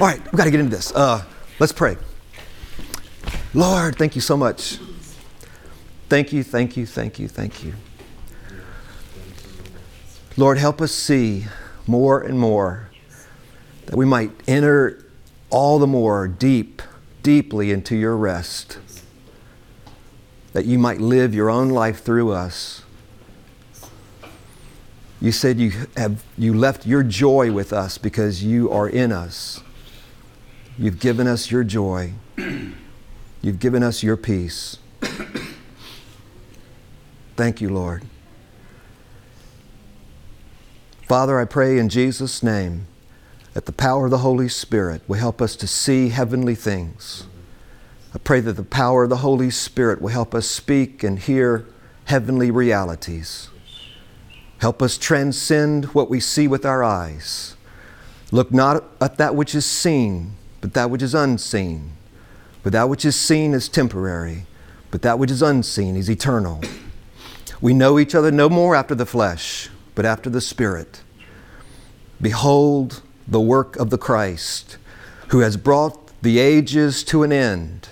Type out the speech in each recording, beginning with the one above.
All right, we got to get into this. Uh, let's pray. Lord, thank you so much. Thank you, thank you, thank you, thank you. Lord, help us see more and more that we might enter all the more deep, deeply into your rest. That you might live your own life through us. You said you have you left your joy with us because you are in us. You've given us your joy. You've given us your peace. Thank you, Lord. Father, I pray in Jesus' name that the power of the Holy Spirit will help us to see heavenly things. I pray that the power of the Holy Spirit will help us speak and hear heavenly realities. Help us transcend what we see with our eyes. Look not at that which is seen, but that which is unseen. But that which is seen is temporary, but that which is unseen is eternal. We know each other no more after the flesh, but after the Spirit. Behold the work of the Christ, who has brought the ages to an end.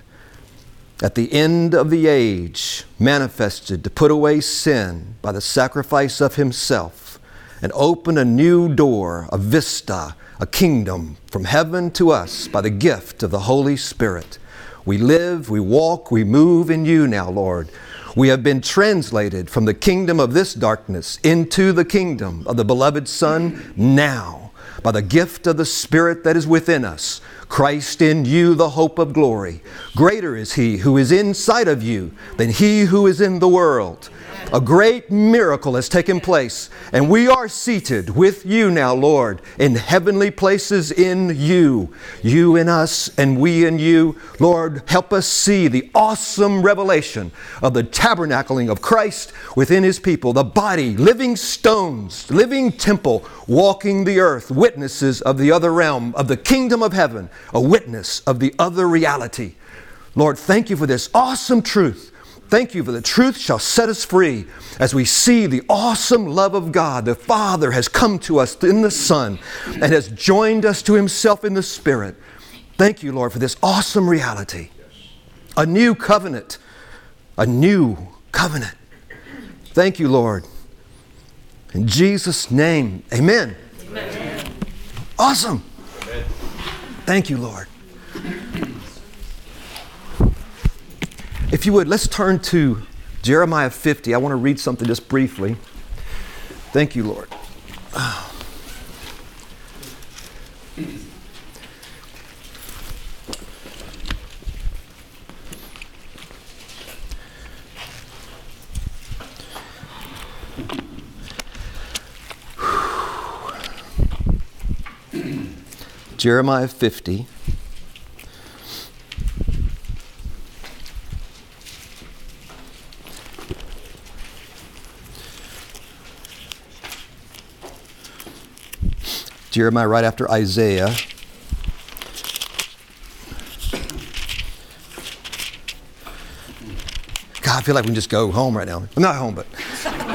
At the end of the age, manifested to put away sin by the sacrifice of Himself and open a new door, a vista, a kingdom from heaven to us by the gift of the Holy Spirit. We live, we walk, we move in you now, Lord. We have been translated from the kingdom of this darkness into the kingdom of the beloved Son now by the gift of the Spirit that is within us. Christ in you, the hope of glory. Greater is He who is inside of you than He who is in the world. A great miracle has taken place, and we are seated with you now, Lord, in heavenly places in you. You in us, and we in you. Lord, help us see the awesome revelation of the tabernacling of Christ within his people, the body, living stones, living temple, walking the earth, witnesses of the other realm, of the kingdom of heaven, a witness of the other reality. Lord, thank you for this awesome truth Thank you for the truth shall set us free as we see the awesome love of God. The Father has come to us in the Son and has joined us to Himself in the Spirit. Thank you, Lord, for this awesome reality. A new covenant. A new covenant. Thank you, Lord. In Jesus' name, amen. amen. Awesome. Thank you, Lord. If you would, let's turn to Jeremiah 50. I want to read something just briefly. Thank you, Lord. Jeremiah 50. Jeremiah right after Isaiah. God, I feel like we can just go home right now. I'm not home, but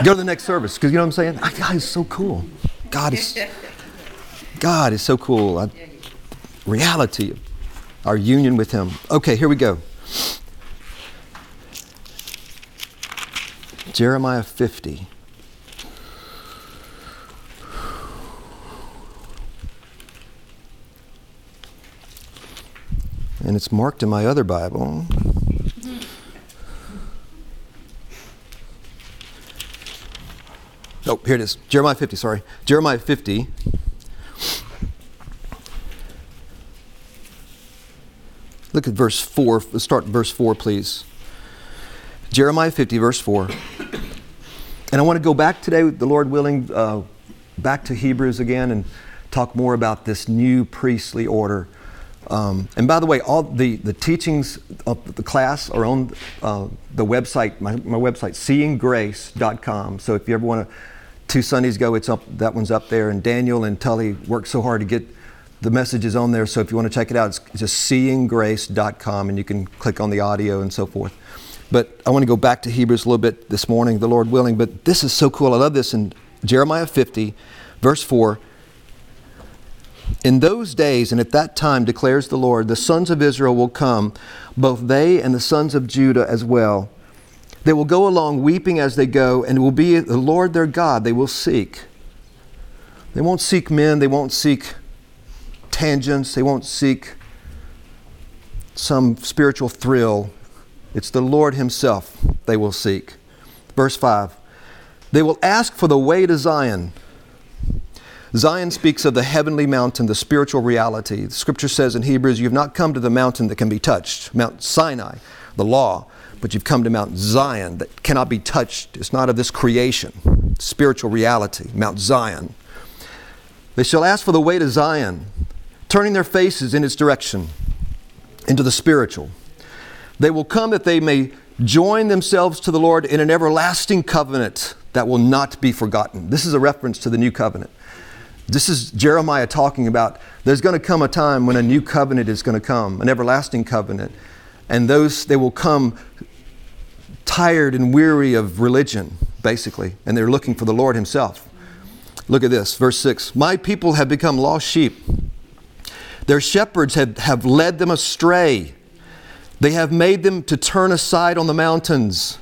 go to the next service because you know what I'm saying. God is so cool. God is God is so cool. I, reality, our union with Him. Okay, here we go. Jeremiah 50. and it's marked in my other Bible. Oh, here it is. Jeremiah 50, sorry. Jeremiah 50. Look at verse 4. Let's start verse 4, please. Jeremiah 50, verse 4. And I want to go back today, the Lord willing, uh, back to Hebrews again and talk more about this new priestly order um, and by the way, all the, the teachings of the class are on uh, the website, my, my website, seeinggrace.com. So if you ever want to, two Sundays ago, it's up, that one's up there. And Daniel and Tully worked so hard to get the message is on there. So if you want to check it out, it's just seeinggrace.com and you can click on the audio and so forth. But I want to go back to Hebrews a little bit this morning, the Lord willing. But this is so cool. I love this in Jeremiah 50, verse 4 In those days and at that time, declares the Lord, the sons of Israel will come, both they and the sons of Judah as well. They will go along weeping as they go, and it will be the Lord their God they will seek. They won't seek men, they won't seek tangents, they won't seek some spiritual thrill. It's the Lord Himself they will seek. Verse 5 They will ask for the way to Zion. Zion speaks of the heavenly mountain, the spiritual reality. The scripture says in Hebrews, You have not come to the mountain that can be touched, Mount Sinai, the law, but you've come to Mount Zion that cannot be touched. It's not of this creation, spiritual reality, Mount Zion. They shall ask for the way to Zion, turning their faces in its direction, into the spiritual. They will come that they may join themselves to the Lord in an everlasting covenant that will not be forgotten. This is a reference to the new covenant. This is Jeremiah talking about there's going to come a time when a new covenant is going to come, an everlasting covenant. And those, they will come tired and weary of religion, basically, and they're looking for the Lord Himself. Look at this, verse 6. My people have become lost sheep. Their shepherds have, have led them astray. They have made them to turn aside on the mountains.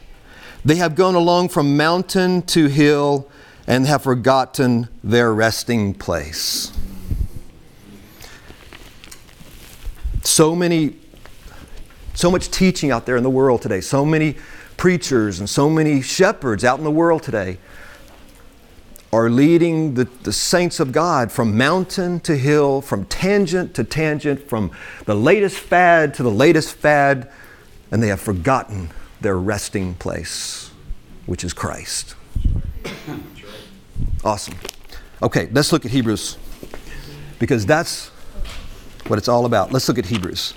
They have gone along from mountain to hill and have forgotten their resting place. So many, so much teaching out there in the world today, so many preachers and so many shepherds out in the world today are leading the, the saints of God from mountain to hill, from tangent to tangent, from the latest fad to the latest fad, and they have forgotten their resting place, which is Christ. Awesome. Okay, let's look at Hebrews because that's what it's all about. Let's look at Hebrews.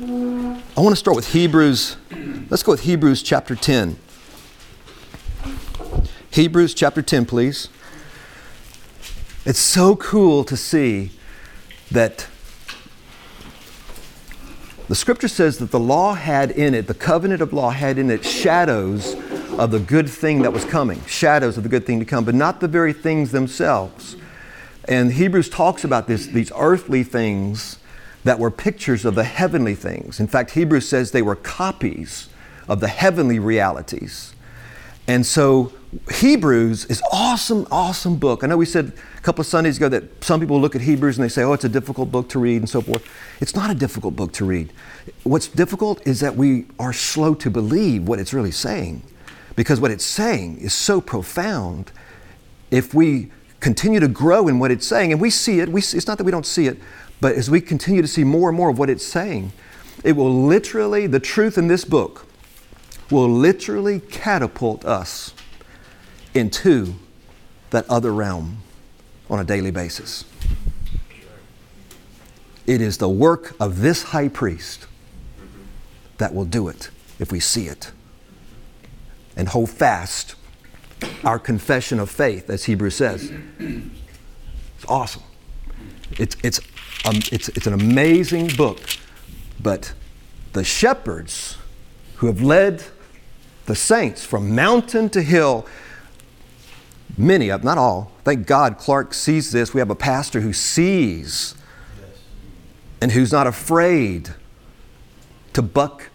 I want to start with Hebrews. Let's go with Hebrews chapter 10. Hebrews chapter 10, please. It's so cool to see that the scripture says that the law had in it, the covenant of law had in it shadows of the good thing that was coming, shadows of the good thing to come, but not the very things themselves. And Hebrews talks about this, these earthly things that were pictures of the heavenly things. In fact, Hebrews says they were copies of the heavenly realities. And so Hebrews is awesome, awesome book. I know we said a couple of Sundays ago that some people look at Hebrews and they say, oh, it's a difficult book to read and so forth. It's not a difficult book to read. What's difficult is that we are slow to believe what it's really saying because what it's saying is so profound. If we continue to grow in what it's saying, and we see it, we see, it's not that we don't see it, but as we continue to see more and more of what it's saying, it will literally, the truth in this book will literally catapult us into that other realm on a daily basis. It is the work of this high priest that will do it if we see it and hold fast our confession of faith, as Hebrews says. It's awesome. It's, it's, um, it's, it's an amazing book, but the shepherds who have led the saints from mountain to hill many of, not all. Thank God Clark sees this. We have a pastor who sees and who's not afraid to buck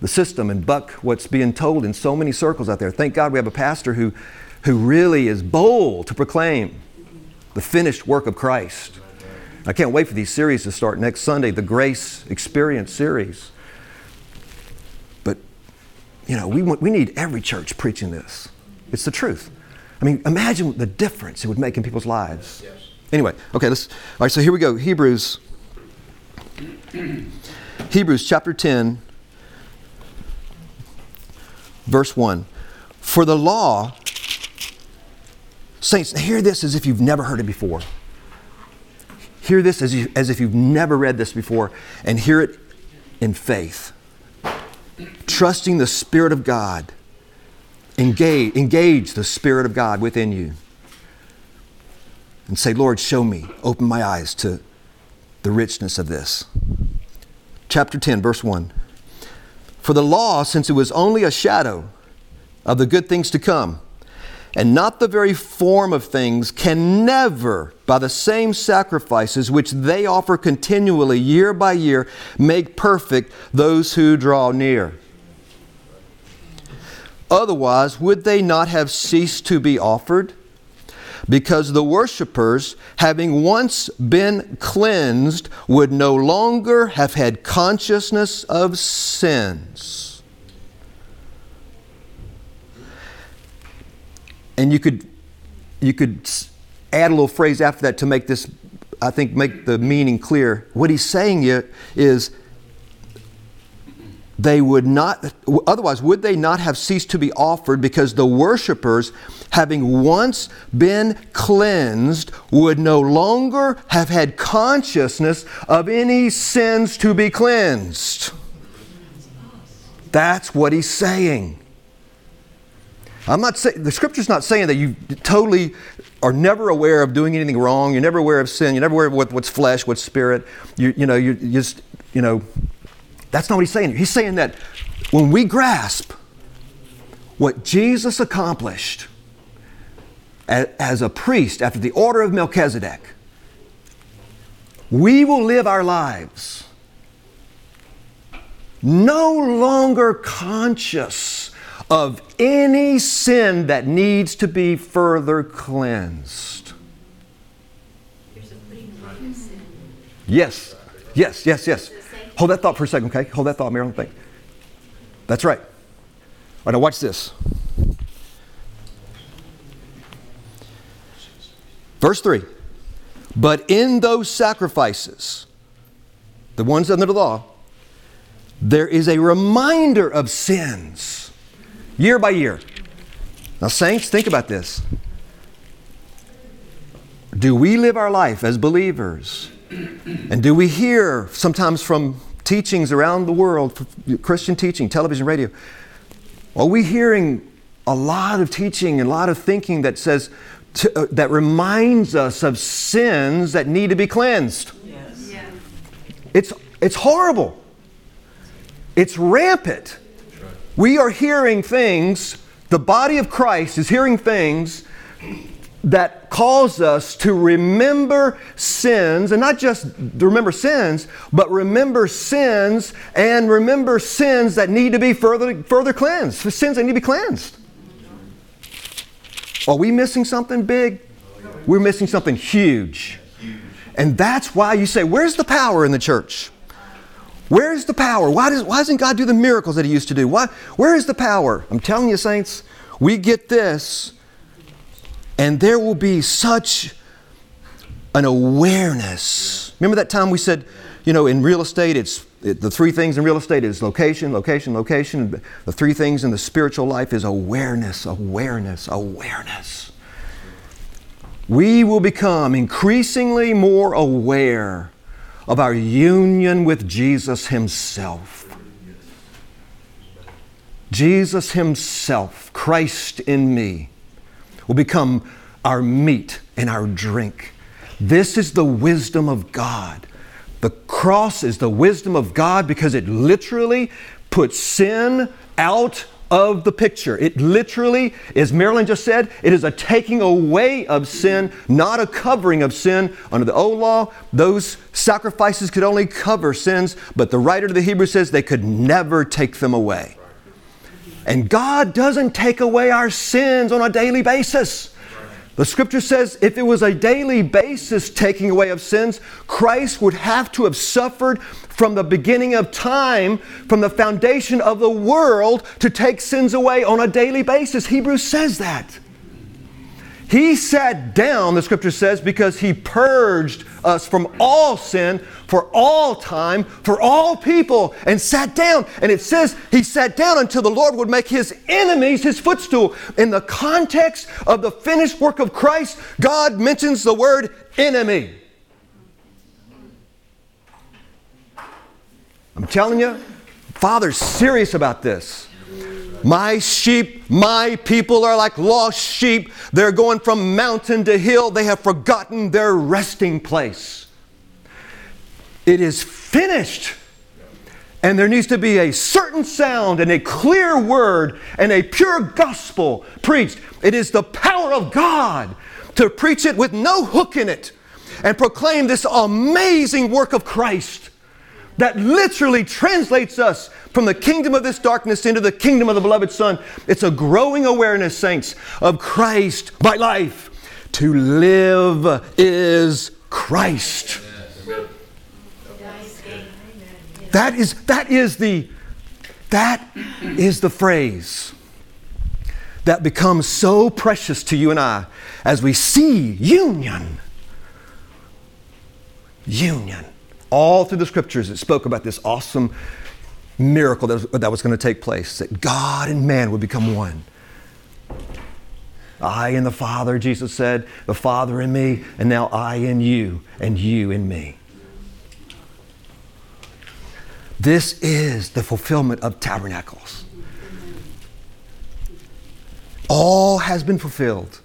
the system and buck what's being told in so many circles out there. Thank God we have a pastor who, who really is bold to proclaim the finished work of Christ. I can't wait for these series to start next Sunday, the Grace Experience series. But, you know, we, we need every church preaching this. It's the truth. I mean, imagine the difference it would make in people's lives. Yes. Anyway, okay, let's. All right, so here we go. Hebrews. Hebrews chapter 10, verse 1. For the law, saints, hear this as if you've never heard it before. Hear this as, you, as if you've never read this before, and hear it in faith. Trusting the Spirit of God Engage, engage the Spirit of God within you and say, Lord, show me, open my eyes to the richness of this. Chapter 10, verse 1. For the law, since it was only a shadow of the good things to come, and not the very form of things, can never, by the same sacrifices which they offer continually year by year, make perfect those who draw near. Otherwise, would they not have ceased to be offered? Because the worshippers, having once been cleansed, would no longer have had consciousness of sins. And you could, you could add a little phrase after that to make this, I think, make the meaning clear. What he's saying is they would not, otherwise, would they not have ceased to be offered because the worshippers, having once been cleansed, would no longer have had consciousness of any sins to be cleansed? That's what he's saying. I'm not saying, the scripture's not saying that you totally are never aware of doing anything wrong. You're never aware of sin. You're never aware of what, what's flesh, what's spirit. You, you know, you just, you know, that's not what he's saying. He's saying that when we grasp what Jesus accomplished as a priest after the order of Melchizedek, we will live our lives no longer conscious of any sin that needs to be further cleansed. Yes, yes, yes, yes. Hold that thought for a second, okay? Hold that thought, Marilyn. Think. That's right. All right, now watch this. Verse 3 But in those sacrifices, the ones under the law, there is a reminder of sins year by year. Now, saints, think about this. Do we live our life as believers? And do we hear sometimes from teachings around the world, Christian teaching, television, radio, are we hearing a lot of teaching and a lot of thinking that says, to, uh, that reminds us of sins that need to be cleansed? Yes. yes. It's, it's horrible. It's rampant. We are hearing things, the body of Christ is hearing things that cause us to remember sins, and not just remember sins, but remember sins and remember sins that need to be further, further cleansed, sins that need to be cleansed. Are we missing something big? We're missing something huge. And that's why you say, Where's the power in the church? Where's the power? Why, does, why doesn't God do the miracles that He used to do? Why, where is the power? I'm telling you, saints, we get this and there will be such an awareness. Remember that time we said, you know, in real estate, it's it, the three things in real estate is location, location, location. The three things in the spiritual life is awareness, awareness, awareness. We will become increasingly more aware of our union with Jesus Himself. Jesus Himself, Christ in me will become our meat and our drink. This is the wisdom of God. The cross is the wisdom of God because it literally puts sin out of the picture. It literally, as Marilyn just said, it is a taking away of sin, not a covering of sin. Under the old law, those sacrifices could only cover sins, but the writer to the Hebrews says they could never take them away. And God doesn't take away our sins on a daily basis. The scripture says if it was a daily basis taking away of sins, Christ would have to have suffered from the beginning of time, from the foundation of the world, to take sins away on a daily basis. Hebrews says that. He sat down, the scripture says, because he purged us from all sin for all time, for all people, and sat down. And it says he sat down until the Lord would make his enemies his footstool. In the context of the finished work of Christ, God mentions the word enemy. I'm telling you, Father's serious about this. My sheep, my people are like lost sheep. They're going from mountain to hill. They have forgotten their resting place. It is finished. And there needs to be a certain sound and a clear word and a pure gospel preached. It is the power of God to preach it with no hook in it and proclaim this amazing work of Christ that literally translates us from the kingdom of this darkness into the kingdom of the beloved Son. It's a growing awareness, saints, of Christ by life. To live is Christ. That is, that is the that is the phrase that becomes so precious to you and I as we see union. Union. All through the scriptures, it spoke about this awesome miracle that was, that was going to take place that God and man would become one. I and the Father, Jesus said, the Father in me, and now I in you, and you in me. This is the fulfillment of tabernacles. All has been fulfilled.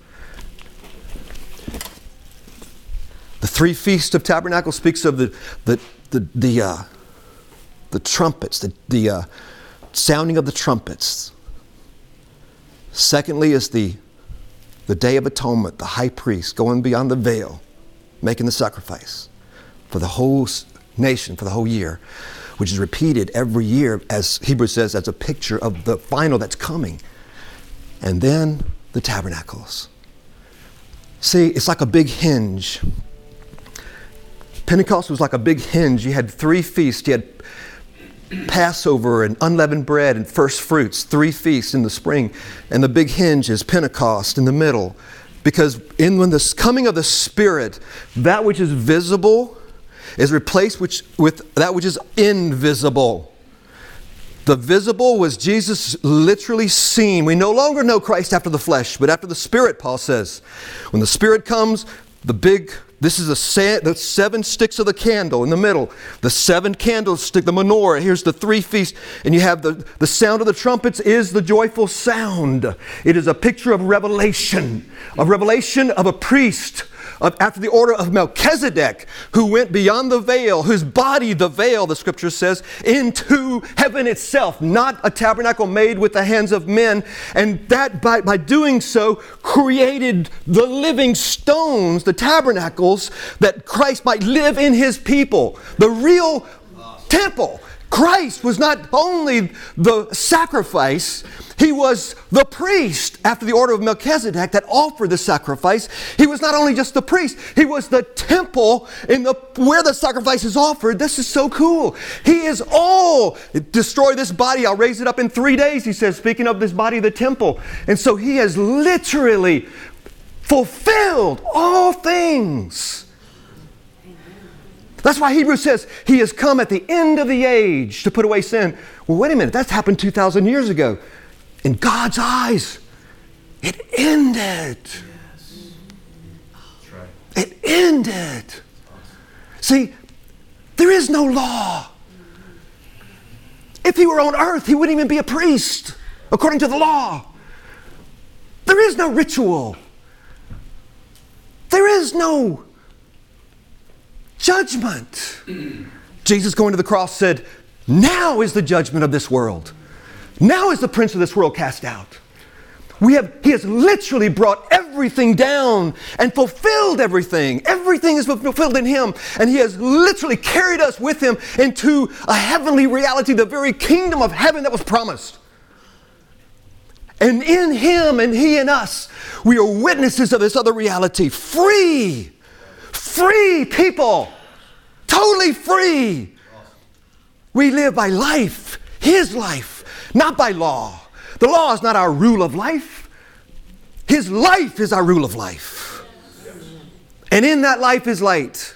Three feasts of tabernacles speaks of the, the, the, the, uh, the trumpets, the, the uh, sounding of the trumpets. Secondly, is the, the Day of Atonement, the high priest going beyond the veil, making the sacrifice for the whole nation, for the whole year which is repeated every year, as Hebrews says, as a picture of the final that's coming. And then the tabernacles. See, it's like a big hinge. Pentecost was like a big hinge. You had three feasts. You had Passover and unleavened bread and first fruits, three feasts in the spring. And the big hinge is Pentecost in the middle. Because in when the coming of the Spirit, that which is visible is replaced which, with that which is invisible. The visible was Jesus literally seen. We no longer know Christ after the flesh, but after the Spirit, Paul says. When the Spirit comes, the big, this is the, the seven sticks of the candle in the middle. The seven candlestick, the menorah. Here's the three feasts. And you have the, the sound of the trumpets is the joyful sound. It is a picture of revelation, a revelation of a priest of, after the order of Melchizedek, who went beyond the veil, whose body, the veil, the scripture says, into heaven itself, not a tabernacle made with the hands of men. And that by, by doing so created the living stones, the tabernacles, that Christ might live in his people. The real temple. Christ was not only the sacrifice, he was the priest after the order of Melchizedek that offered the sacrifice. He was not only just the priest, he was the temple in the where the sacrifice is offered. This is so cool. He is all destroy this body, I'll raise it up in 3 days, he says, speaking of this body the temple. And so he has literally fulfilled all things. That's why Hebrews says he has come at the end of the age to put away sin. Well, wait a minute, that's happened 2,000 years ago in God's eyes, it ended. It ended. See, there is no law. If he were on earth, he wouldn't even be a priest, according to the law. There is no ritual. There is no judgment. Jesus going to the cross said, Now is the judgment of this world. Now is the prince of this world cast out. We have, he has literally brought everything down and fulfilled everything. Everything is fulfilled in him. And he has literally carried us with him into a heavenly reality, the very kingdom of heaven that was promised. And in him and he in us, we are witnesses of this other reality. Free, free people, totally free. We live by life, his life not by law. The law is not our rule of life. His life is our rule of life. And in that life is light.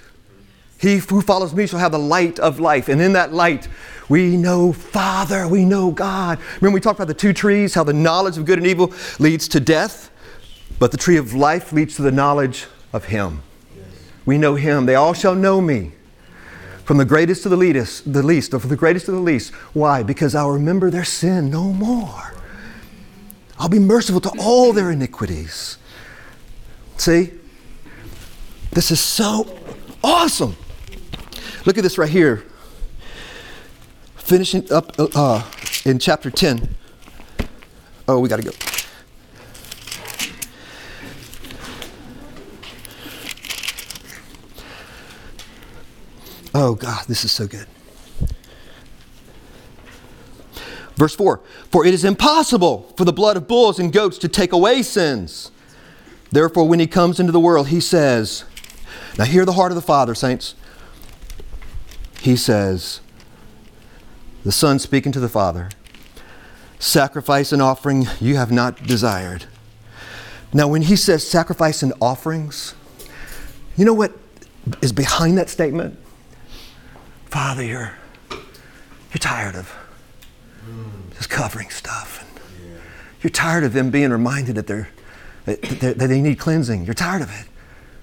He who follows me shall have the light of life. And in that light, we know Father, we know God. Remember, we talked about the two trees, how the knowledge of good and evil leads to death, but the tree of life leads to the knowledge of Him. We know Him. They all shall know me from the greatest to the least, the least, or from the greatest to the least. Why? Because I'll remember their sin no more. I'll be merciful to all their iniquities. See? This is so awesome. Look at this right here. finishing up uh, in chapter 10. Oh, we got to go. Oh, God, this is so good. Verse 4 For it is impossible for the blood of bulls and goats to take away sins. Therefore, when he comes into the world, he says, Now hear the heart of the Father, saints. He says, The Son speaking to the Father, Sacrifice and offering you have not desired. Now, when he says sacrifice and offerings, you know what is behind that statement? Father, you're, you're tired of just covering stuff. And You're tired of them being reminded that, they're, that, that they need cleansing. You're tired of it.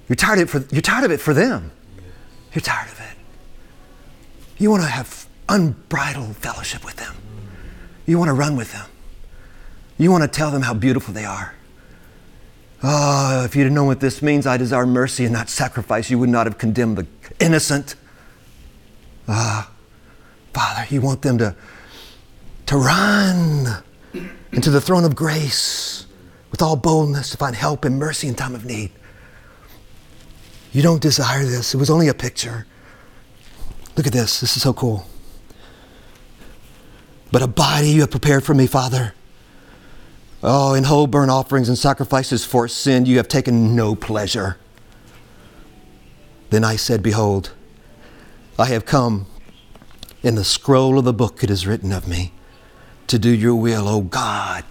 You're tired of it for, you're tired of it for them. You're tired of it. You want to have unbridled fellowship with them. Mm. You want to run with them. You want to tell them how beautiful they are. Oh, if you'd have known what this means, I desire mercy and not sacrifice, you would not have condemned the innocent. Ah, Father, you want them to, to run into the throne of grace with all boldness to find help and mercy in time of need. You don't desire this. It was only a picture. Look at this. This is so cool. But a body you have prepared for me, Father. Oh, in whole burnt offerings and sacrifices for sin you have taken no pleasure. Then I said, Behold, I have come. In the scroll of the book it is written of me to do your will, O God.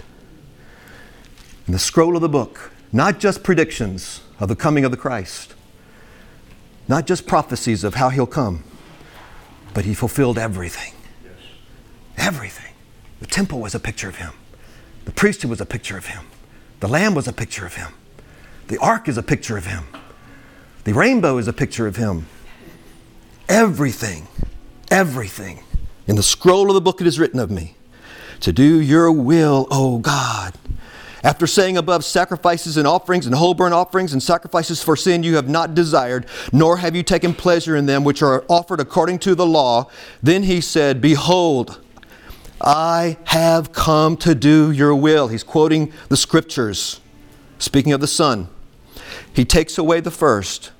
In the scroll of the book, not just predictions of the coming of the Christ, not just prophecies of how he'll come, but he fulfilled everything. Everything. The temple was a picture of him. The priesthood was a picture of him. The lamb was a picture of him. The ark is a picture of him. The rainbow is a picture of him. Everything, everything in the scroll of the book it is written of me to do your will, O God. After saying above, sacrifices and offerings and whole burnt offerings and sacrifices for sin you have not desired, nor have you taken pleasure in them which are offered according to the law, then he said, Behold, I have come to do your will. He's quoting the scriptures, speaking of the Son. He takes away the first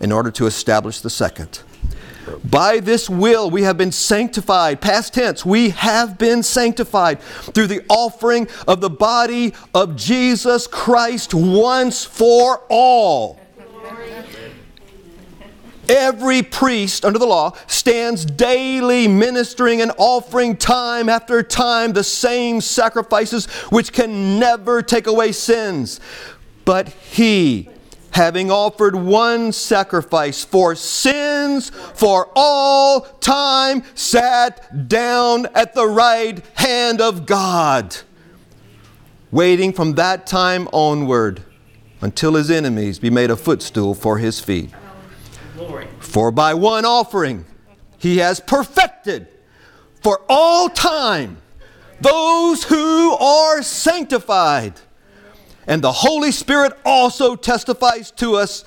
in order to establish the second. By this will we have been sanctified. Past tense, we have been sanctified through the offering of the body of Jesus Christ once for all. Every priest under the law stands daily ministering and offering time after time the same sacrifices which can never take away sins. But he, having offered one sacrifice for sins for all time, sat down at the right hand of God, waiting from that time onward until his enemies be made a footstool for his feet. For by one offering he has perfected for all time those who are sanctified. And the Holy Spirit also testifies to us,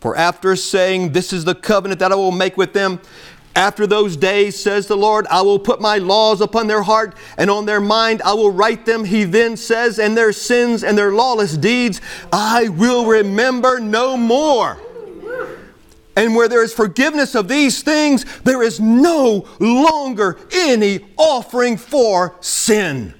for after saying, This is the covenant that I will make with them, after those days, says the Lord, I will put my laws upon their heart, and on their mind I will write them. He then says, And their sins and their lawless deeds I will remember no more. And where there is forgiveness of these things, there is no longer any offering for sin.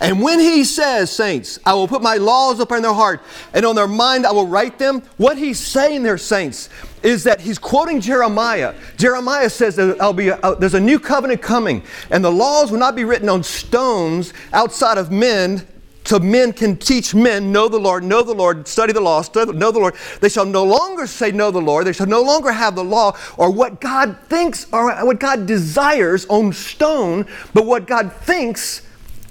And when he says, saints, I will put my laws upon their heart and on their mind I will write them, what he's saying there, saints, is that he's quoting Jeremiah. Jeremiah says that I'll be a, there's a new covenant coming, and the laws will not be written on stones outside of men so men can teach men, know the Lord, know the Lord, study the law, study, know the Lord. They shall no longer say, know the Lord. They shall no longer have the law or what God thinks or what God desires on stone, but what God thinks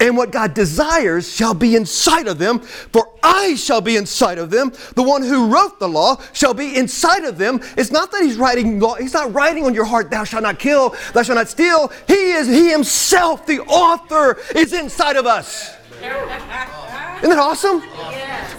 and what God desires shall be inside of them, for I shall be inside of them. The one who wrote the law shall be inside of them. It's not that he's writing law, he's not writing on your heart, thou shalt not kill, thou shalt not steal. He is he himself, the author, is inside of us. Isn't that awesome?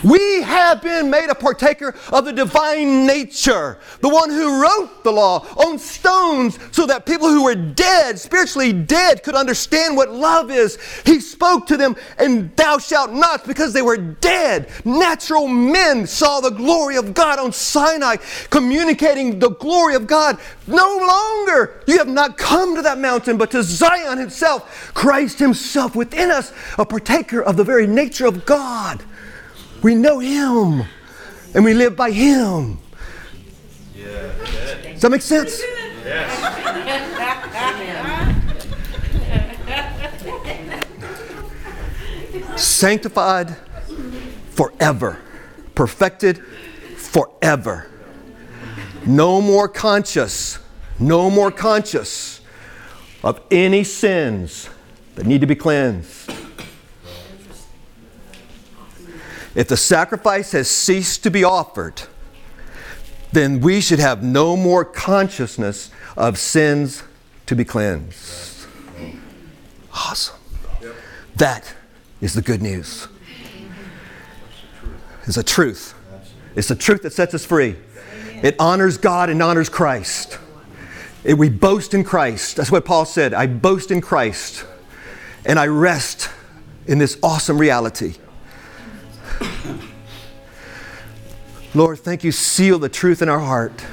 We have been made a partaker of the divine nature, the one who wrote the law on stones so that people who were dead, spiritually dead, could understand what love is. He spoke to them, and thou shalt not, because they were dead. Natural men saw the glory of God on Sinai, communicating the glory of God. No longer, you have not come to that mountain, but to Zion Himself, Christ Himself within us, a partaker of the very nature of God. We know Him and we live by Him. Does that make sense? Sanctified forever, perfected forever. No more conscious, no more conscious of any sins that need to be cleansed. If the sacrifice has ceased to be offered, then we should have no more consciousness of sins to be cleansed. Awesome. That is the good news. It's a truth. It's the truth that sets us free. It honors God and honors Christ. It, we boast in Christ. That's what Paul said. I boast in Christ. And I rest in this awesome reality. Lord, thank you. Seal the truth in our heart.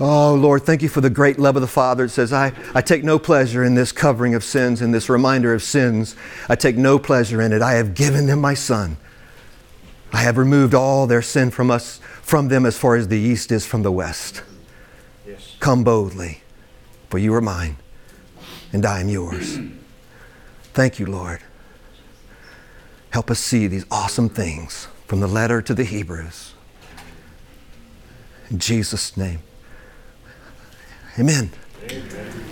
Oh, Lord, thank you for the great love of the Father. It says, I, I take no pleasure in this covering of sins, in this reminder of sins. I take no pleasure in it. I have given them my Son. I have removed all their sin from us, from them as far as the east is from the west. Yes. Come boldly, for you are mine, and I am yours. Thank you, Lord. Help us see these awesome things from the letter to the Hebrews. In Jesus' name. Amen. Amen.